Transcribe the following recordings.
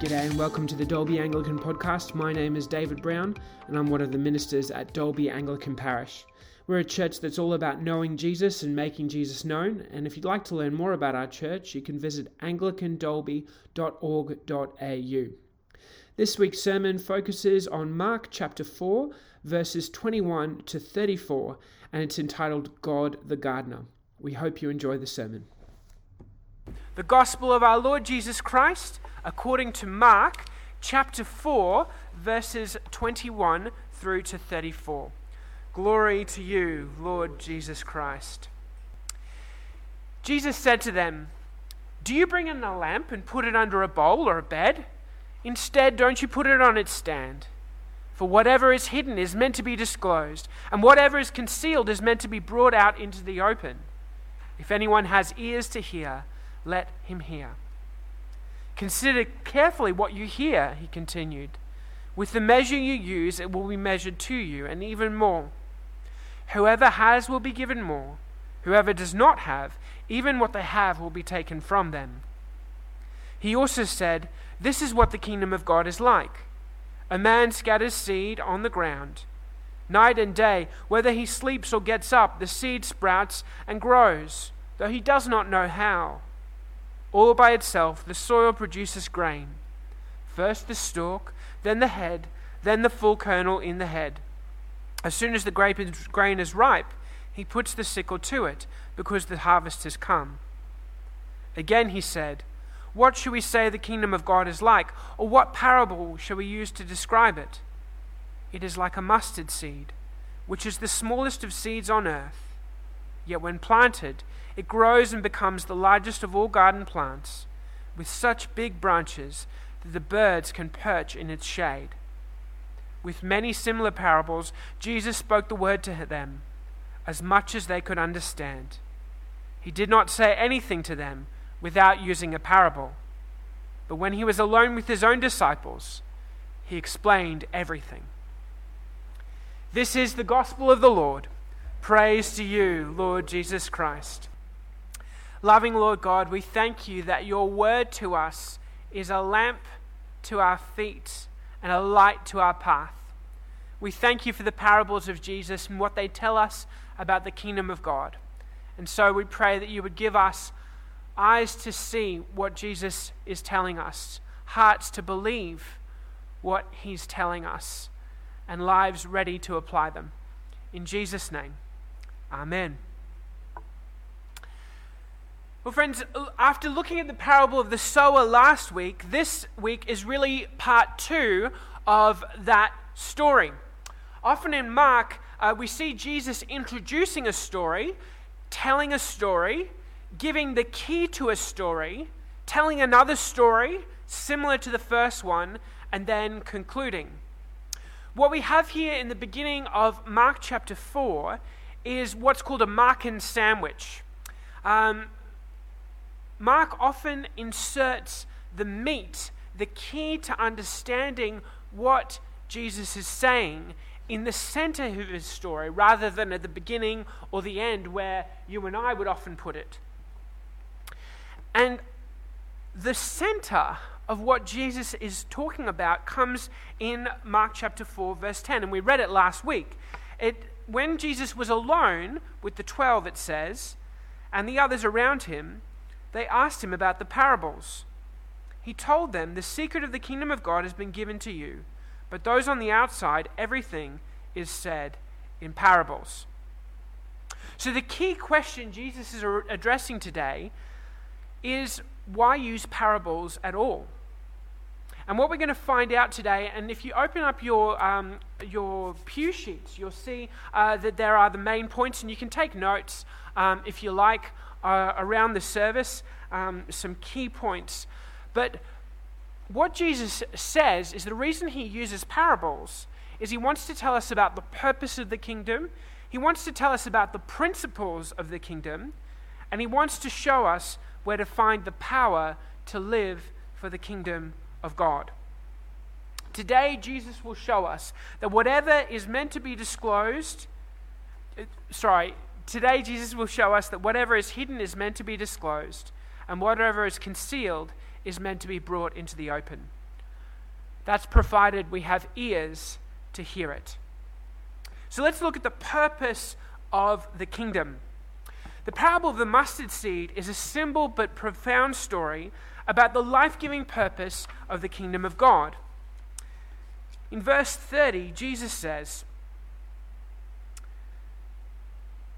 G'day and welcome to the Dalby Anglican Podcast. My name is David Brown and I'm one of the ministers at Dalby Anglican Parish. We're a church that's all about knowing Jesus and making Jesus known. And if you'd like to learn more about our church, you can visit anglicandalby.org.au. This week's sermon focuses on Mark chapter 4, verses 21 to 34, and it's entitled God the Gardener. We hope you enjoy the sermon. The Gospel of our Lord Jesus Christ according to Mark chapter 4, verses 21 through to 34. Glory to you, Lord Jesus Christ. Jesus said to them, Do you bring in a lamp and put it under a bowl or a bed? Instead, don't you put it on its stand? For whatever is hidden is meant to be disclosed, and whatever is concealed is meant to be brought out into the open. If anyone has ears to hear, let him hear. Consider carefully what you hear, he continued. With the measure you use, it will be measured to you, and even more. Whoever has will be given more. Whoever does not have, even what they have will be taken from them. He also said, This is what the kingdom of God is like. A man scatters seed on the ground. Night and day, whether he sleeps or gets up, the seed sprouts and grows, though he does not know how. All by itself, the soil produces grain. First the stalk, then the head, then the full kernel in the head. As soon as the grain is ripe, he puts the sickle to it, because the harvest has come. Again he said, What shall we say the kingdom of God is like, or what parable shall we use to describe it? It is like a mustard seed, which is the smallest of seeds on earth. Yet when planted, it grows and becomes the largest of all garden plants, with such big branches that the birds can perch in its shade. With many similar parables, Jesus spoke the word to them, as much as they could understand. He did not say anything to them without using a parable. But when he was alone with his own disciples, he explained everything. This is the gospel of the Lord. Praise to you, Lord Jesus Christ. Loving Lord God, we thank you that your word to us is a lamp to our feet and a light to our path. We thank you for the parables of Jesus and what they tell us about the kingdom of God. And so we pray that you would give us eyes to see what Jesus is telling us, hearts to believe what he's telling us, and lives ready to apply them. In Jesus' name, amen. Well, friends, after looking at the parable of the sower last week, this week is really part two of that story. Often in Mark, uh, we see Jesus introducing a story, telling a story, giving the key to a story, telling another story similar to the first one, and then concluding. What we have here in the beginning of Mark chapter 4 is what's called a Markan sandwich. Um, Mark often inserts the meat, the key to understanding what Jesus is saying in the center of his story rather than at the beginning or the end where you and I would often put it. And the center of what Jesus is talking about comes in Mark chapter 4, verse 10. And we read it last week. It, when Jesus was alone with the 12, it says, and the others around him, they asked him about the parables. He told them, The secret of the kingdom of God has been given to you, but those on the outside, everything is said in parables. So, the key question Jesus is addressing today is why use parables at all? And what we're going to find out today, and if you open up your, um, your pew sheets, you'll see uh, that there are the main points, and you can take notes um, if you like uh, around the service, um, some key points. But what Jesus says is the reason he uses parables is he wants to tell us about the purpose of the kingdom, he wants to tell us about the principles of the kingdom, and he wants to show us where to find the power to live for the kingdom of God. Today, Jesus will show us that whatever is meant to be disclosed, uh, sorry, Today, Jesus will show us that whatever is hidden is meant to be disclosed, and whatever is concealed is meant to be brought into the open. That's provided we have ears to hear it. So let's look at the purpose of the kingdom. The parable of the mustard seed is a simple but profound story about the life giving purpose of the kingdom of God. In verse 30, Jesus says,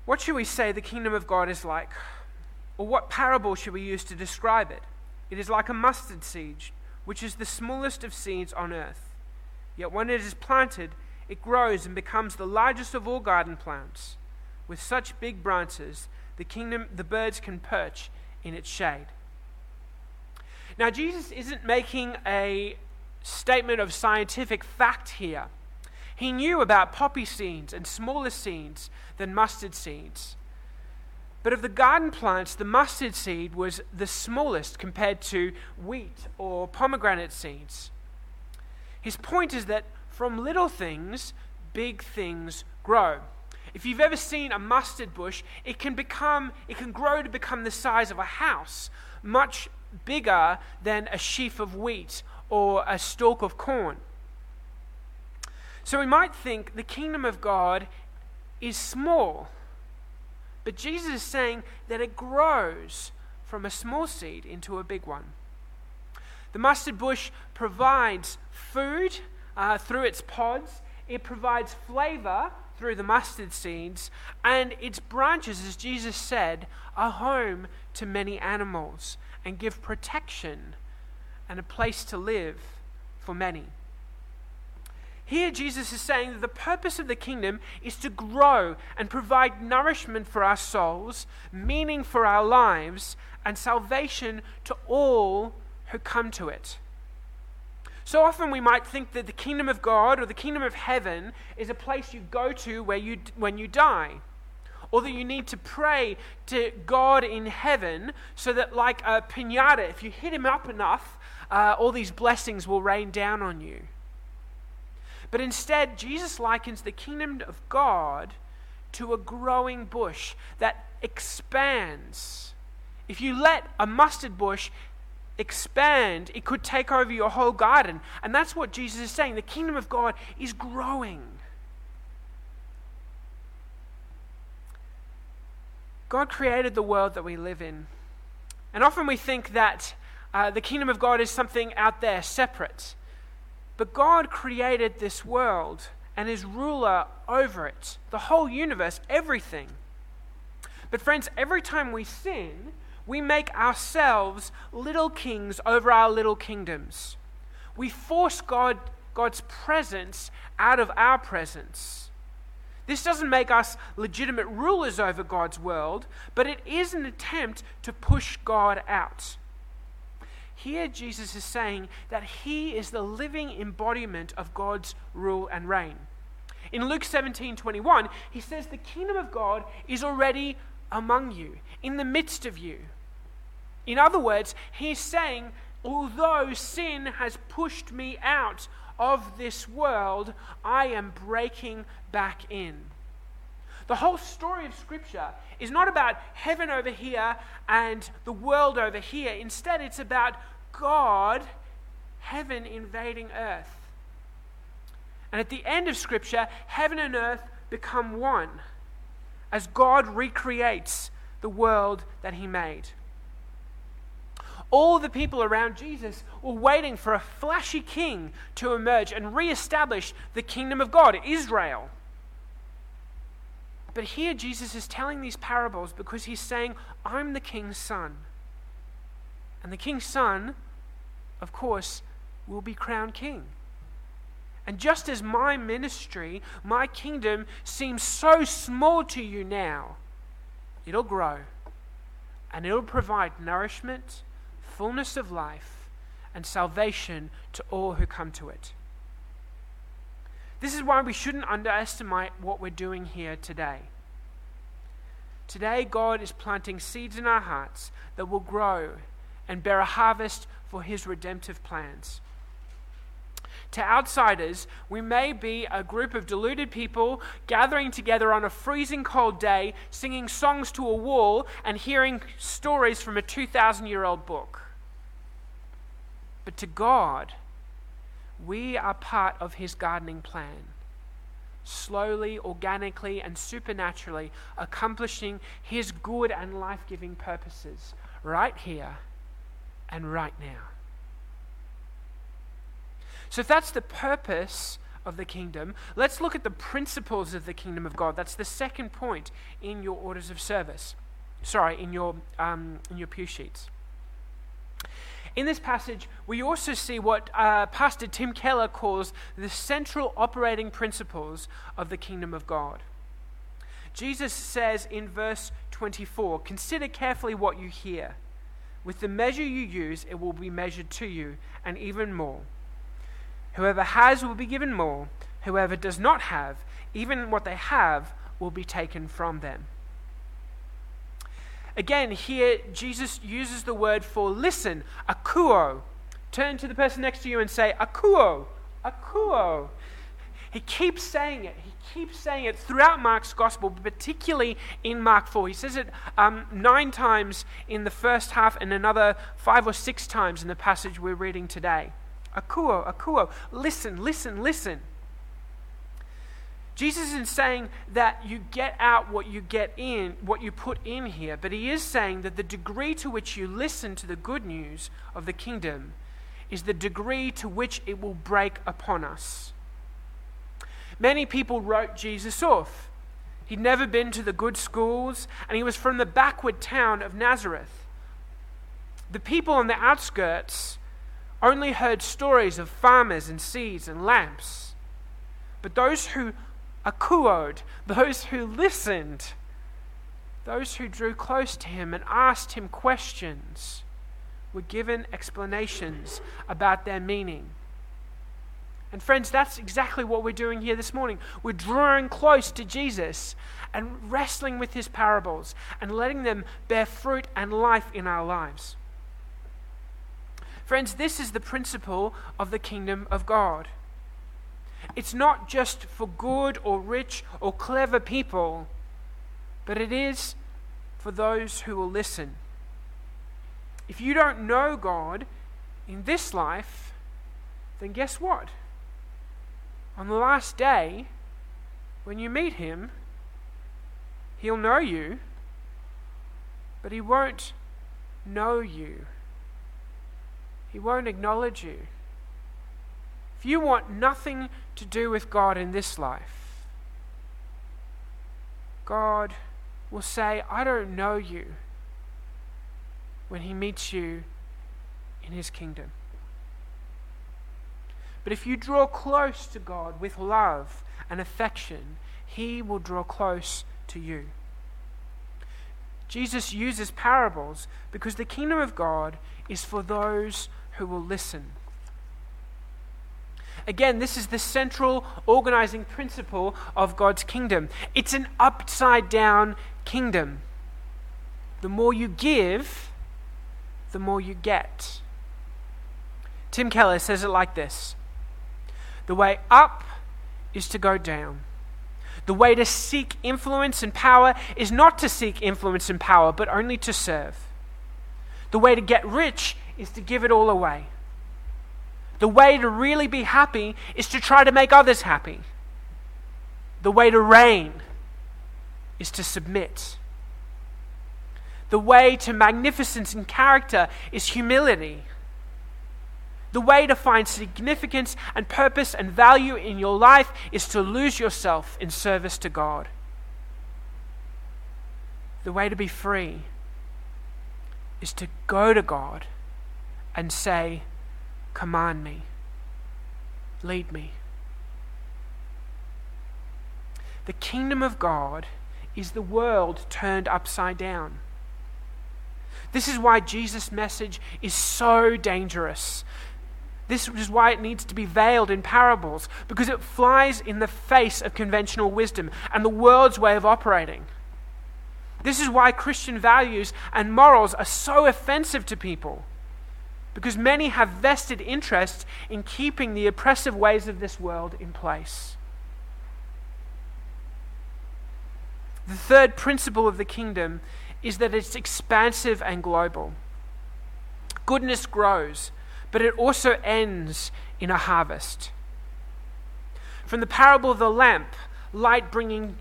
What should we say the kingdom of God is like? Or what parable should we use to describe it? It is like a mustard seed, which is the smallest of seeds on earth. Yet when it is planted, it grows and becomes the largest of all garden plants. With such big branches, the kingdom the birds can perch in its shade. Now Jesus isn't making a statement of scientific fact here. He knew about poppy seeds and smaller seeds than mustard seeds. But of the garden plants, the mustard seed was the smallest compared to wheat or pomegranate seeds. His point is that from little things, big things grow. If you've ever seen a mustard bush, it can become it can grow to become the size of a house, much bigger than a sheaf of wheat or a stalk of corn. So we might think the kingdom of God is small. But Jesus is saying that it grows from a small seed into a big one. The mustard bush provides food uh, through its pods, it provides flavor through the mustard seeds, and its branches, as Jesus said, are home to many animals and give protection and a place to live for many. Here, Jesus is saying that the purpose of the kingdom is to grow and provide nourishment for our souls, meaning for our lives, and salvation to all who come to it. So often we might think that the kingdom of God or the kingdom of heaven is a place you go to where you, when you die. Or that you need to pray to God in heaven so that, like a pinata, if you hit him up enough, uh, all these blessings will rain down on you. But instead, Jesus likens the kingdom of God to a growing bush that expands. If you let a mustard bush expand, it could take over your whole garden. And that's what Jesus is saying. The kingdom of God is growing. God created the world that we live in. And often we think that uh, the kingdom of God is something out there separate. But God created this world and is ruler over it, the whole universe, everything. But, friends, every time we sin, we make ourselves little kings over our little kingdoms. We force God, God's presence out of our presence. This doesn't make us legitimate rulers over God's world, but it is an attempt to push God out. Here, Jesus is saying that he is the living embodiment of God's rule and reign. In Luke 17 21, he says, The kingdom of God is already among you, in the midst of you. In other words, he's saying, although sin has pushed me out of this world, I am breaking back in. The whole story of Scripture is not about heaven over here and the world over here. Instead, it's about God, heaven invading earth. And at the end of Scripture, heaven and earth become one as God recreates the world that He made. All the people around Jesus were waiting for a flashy king to emerge and re-establish the kingdom of God, Israel. But here Jesus is telling these parables because he's saying, I'm the king's son. And the king's son, of course, will be crowned king. And just as my ministry, my kingdom seems so small to you now, it'll grow and it'll provide nourishment, fullness of life, and salvation to all who come to it. This is why we shouldn't underestimate what we're doing here today. Today, God is planting seeds in our hearts that will grow and bear a harvest for His redemptive plans. To outsiders, we may be a group of deluded people gathering together on a freezing cold day, singing songs to a wall, and hearing stories from a 2,000 year old book. But to God, we are part of his gardening plan, slowly, organically, and supernaturally accomplishing his good and life giving purposes right here and right now. So, if that's the purpose of the kingdom, let's look at the principles of the kingdom of God. That's the second point in your orders of service. Sorry, in your, um, in your pew sheets. In this passage, we also see what uh, Pastor Tim Keller calls the central operating principles of the kingdom of God. Jesus says in verse 24 Consider carefully what you hear. With the measure you use, it will be measured to you, and even more. Whoever has will be given more. Whoever does not have, even what they have, will be taken from them. Again, here Jesus uses the word for listen, akuo. Turn to the person next to you and say, akuo, akuo. He keeps saying it. He keeps saying it throughout Mark's gospel, particularly in Mark 4. He says it um, nine times in the first half and another five or six times in the passage we're reading today. Akuo, akuo. Listen, listen, listen. Jesus isn't saying that you get out what you get in, what you put in here, but he is saying that the degree to which you listen to the good news of the kingdom is the degree to which it will break upon us. Many people wrote Jesus off. He'd never been to the good schools, and he was from the backward town of Nazareth. The people on the outskirts only heard stories of farmers and seeds and lamps. But those who akuoed, those who listened, those who drew close to him and asked him questions, were given explanations about their meaning. And, friends, that's exactly what we're doing here this morning. We're drawing close to Jesus and wrestling with his parables and letting them bear fruit and life in our lives. Friends, this is the principle of the kingdom of God. It's not just for good or rich or clever people, but it is for those who will listen. If you don't know God in this life, then guess what? On the last day, when you meet Him, He'll know you, but He won't know you. He won't acknowledge you. If you want nothing to do with God in this life, God will say, I don't know you when He meets you in His kingdom. But if you draw close to God with love and affection, He will draw close to you. Jesus uses parables because the kingdom of God is for those who will listen. Again, this is the central organizing principle of God's kingdom. It's an upside down kingdom. The more you give, the more you get. Tim Keller says it like this The way up is to go down. The way to seek influence and power is not to seek influence and power, but only to serve. The way to get rich is to give it all away. The way to really be happy is to try to make others happy. The way to reign is to submit. The way to magnificence and character is humility. The way to find significance and purpose and value in your life is to lose yourself in service to God. The way to be free is to go to God and say, Command me, lead me. The kingdom of God is the world turned upside down. This is why Jesus' message is so dangerous. This is why it needs to be veiled in parables, because it flies in the face of conventional wisdom and the world's way of operating. This is why Christian values and morals are so offensive to people because many have vested interests in keeping the oppressive ways of this world in place. The third principle of the kingdom is that it's expansive and global. Goodness grows, but it also ends in a harvest. From the parable of the lamp, light bringing,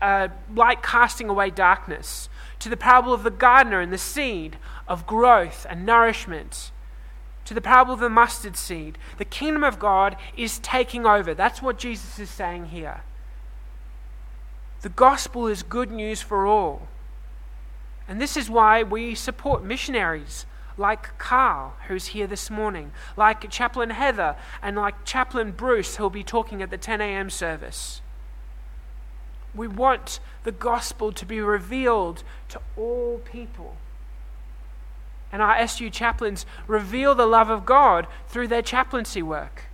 uh, light casting away darkness, to the parable of the gardener and the seed of growth and nourishment, to the parable of the mustard seed, the kingdom of God is taking over. That's what Jesus is saying here. The gospel is good news for all. And this is why we support missionaries like Carl, who's here this morning, like Chaplain Heather, and like Chaplain Bruce, who'll be talking at the 10 a.m. service. We want the gospel to be revealed to all people. And our SU chaplains reveal the love of God through their chaplaincy work.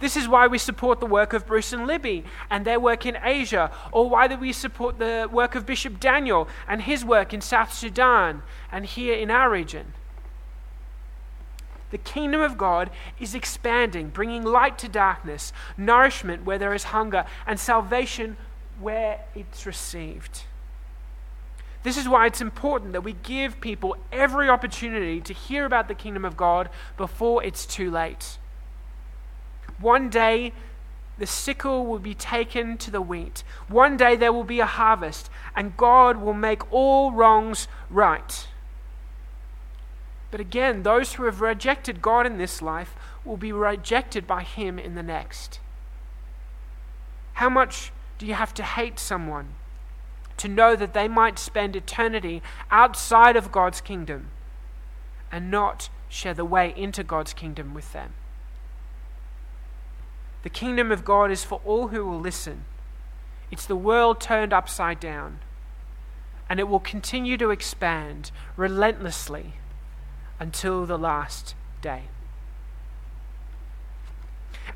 This is why we support the work of Bruce and Libby and their work in Asia, or why we support the work of Bishop Daniel and his work in South Sudan and here in our region. The kingdom of God is expanding, bringing light to darkness, nourishment where there is hunger, and salvation where it's received. This is why it's important that we give people every opportunity to hear about the kingdom of God before it's too late. One day, the sickle will be taken to the wheat. One day, there will be a harvest, and God will make all wrongs right. But again, those who have rejected God in this life will be rejected by Him in the next. How much do you have to hate someone to know that they might spend eternity outside of God's kingdom and not share the way into God's kingdom with them? The kingdom of God is for all who will listen. It's the world turned upside down. And it will continue to expand relentlessly until the last day.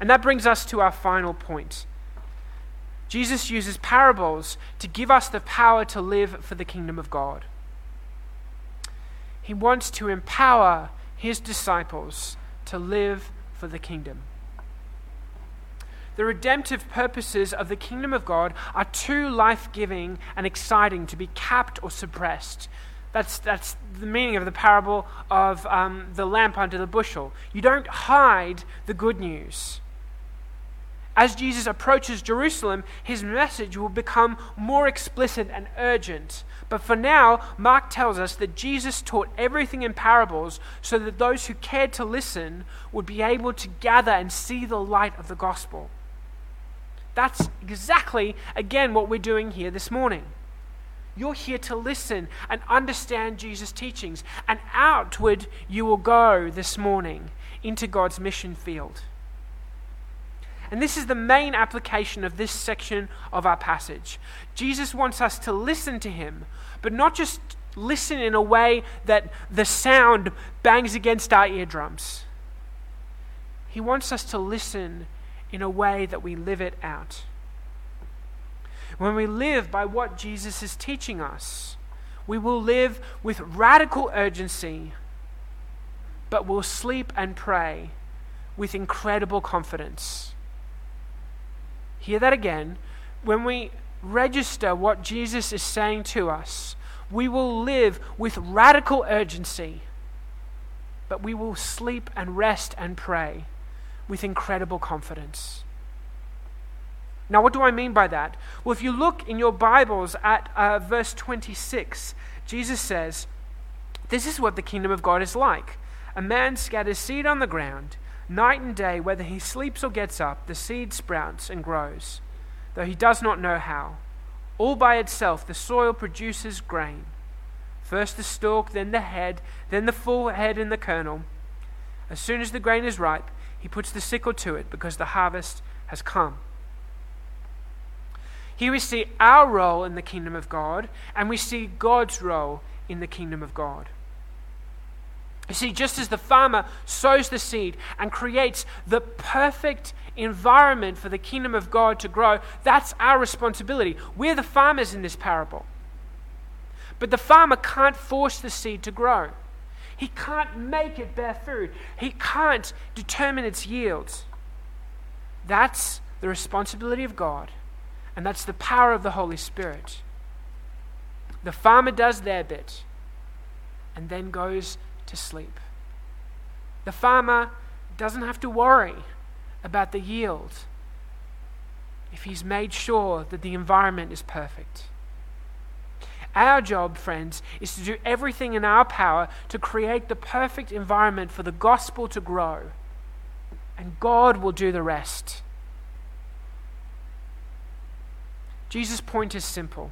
And that brings us to our final point. Jesus uses parables to give us the power to live for the kingdom of God. He wants to empower his disciples to live for the kingdom the redemptive purposes of the kingdom of God are too life giving and exciting to be capped or suppressed. That's, that's the meaning of the parable of um, the lamp under the bushel. You don't hide the good news. As Jesus approaches Jerusalem, his message will become more explicit and urgent. But for now, Mark tells us that Jesus taught everything in parables so that those who cared to listen would be able to gather and see the light of the gospel. That's exactly, again, what we're doing here this morning. You're here to listen and understand Jesus' teachings, and outward you will go this morning into God's mission field. And this is the main application of this section of our passage. Jesus wants us to listen to him, but not just listen in a way that the sound bangs against our eardrums. He wants us to listen in a way that we live it out. When we live by what Jesus is teaching us, we will live with radical urgency, but we'll sleep and pray with incredible confidence. Hear that again. When we register what Jesus is saying to us, we will live with radical urgency, but we will sleep and rest and pray with incredible confidence. Now, what do I mean by that? Well, if you look in your Bibles at uh, verse 26, Jesus says, This is what the kingdom of God is like. A man scatters seed on the ground. Night and day, whether he sleeps or gets up, the seed sprouts and grows, though he does not know how. All by itself, the soil produces grain. First the stalk, then the head, then the full head and the kernel. As soon as the grain is ripe, he puts the sickle to it because the harvest has come. Here we see our role in the kingdom of God, and we see God's role in the kingdom of God. You see, just as the farmer sows the seed and creates the perfect environment for the kingdom of God to grow, that's our responsibility. We're the farmers in this parable. But the farmer can't force the seed to grow. He can't make it bear fruit. He can't determine its yields. That's the responsibility of God, and that's the power of the Holy Spirit. The farmer does their bit and then goes to sleep. The farmer doesn't have to worry about the yield if he's made sure that the environment is perfect. Our job, friends, is to do everything in our power to create the perfect environment for the gospel to grow. And God will do the rest. Jesus' point is simple.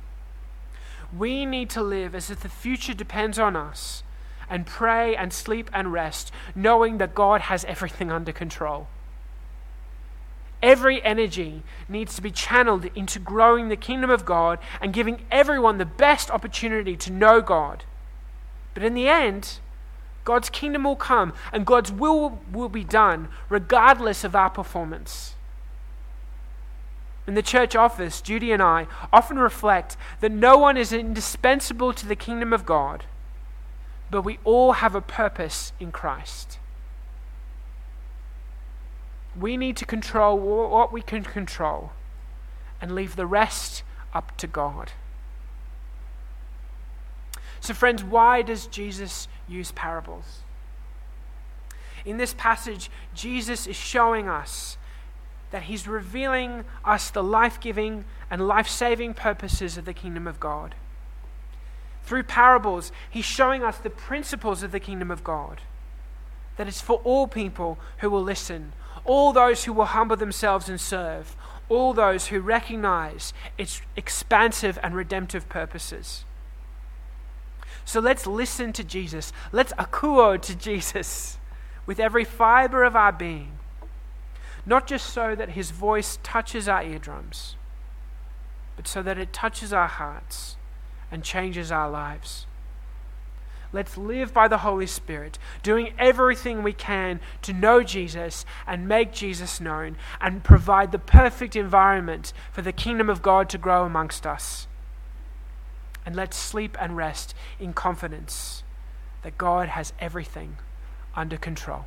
We need to live as if the future depends on us and pray and sleep and rest, knowing that God has everything under control. Every energy needs to be channeled into growing the kingdom of God and giving everyone the best opportunity to know God. But in the end, God's kingdom will come and God's will will be done regardless of our performance. In the church office, Judy and I often reflect that no one is indispensable to the kingdom of God, but we all have a purpose in Christ. We need to control what we can control and leave the rest up to God. So, friends, why does Jesus use parables? In this passage, Jesus is showing us that he's revealing us the life giving and life saving purposes of the kingdom of God. Through parables, he's showing us the principles of the kingdom of God. That it's for all people who will listen, all those who will humble themselves and serve, all those who recognize its expansive and redemptive purposes. So let's listen to Jesus. Let's akuo to Jesus with every fiber of our being. Not just so that his voice touches our eardrums, but so that it touches our hearts and changes our lives. Let's live by the Holy Spirit, doing everything we can to know Jesus and make Jesus known and provide the perfect environment for the kingdom of God to grow amongst us. And let's sleep and rest in confidence that God has everything under control.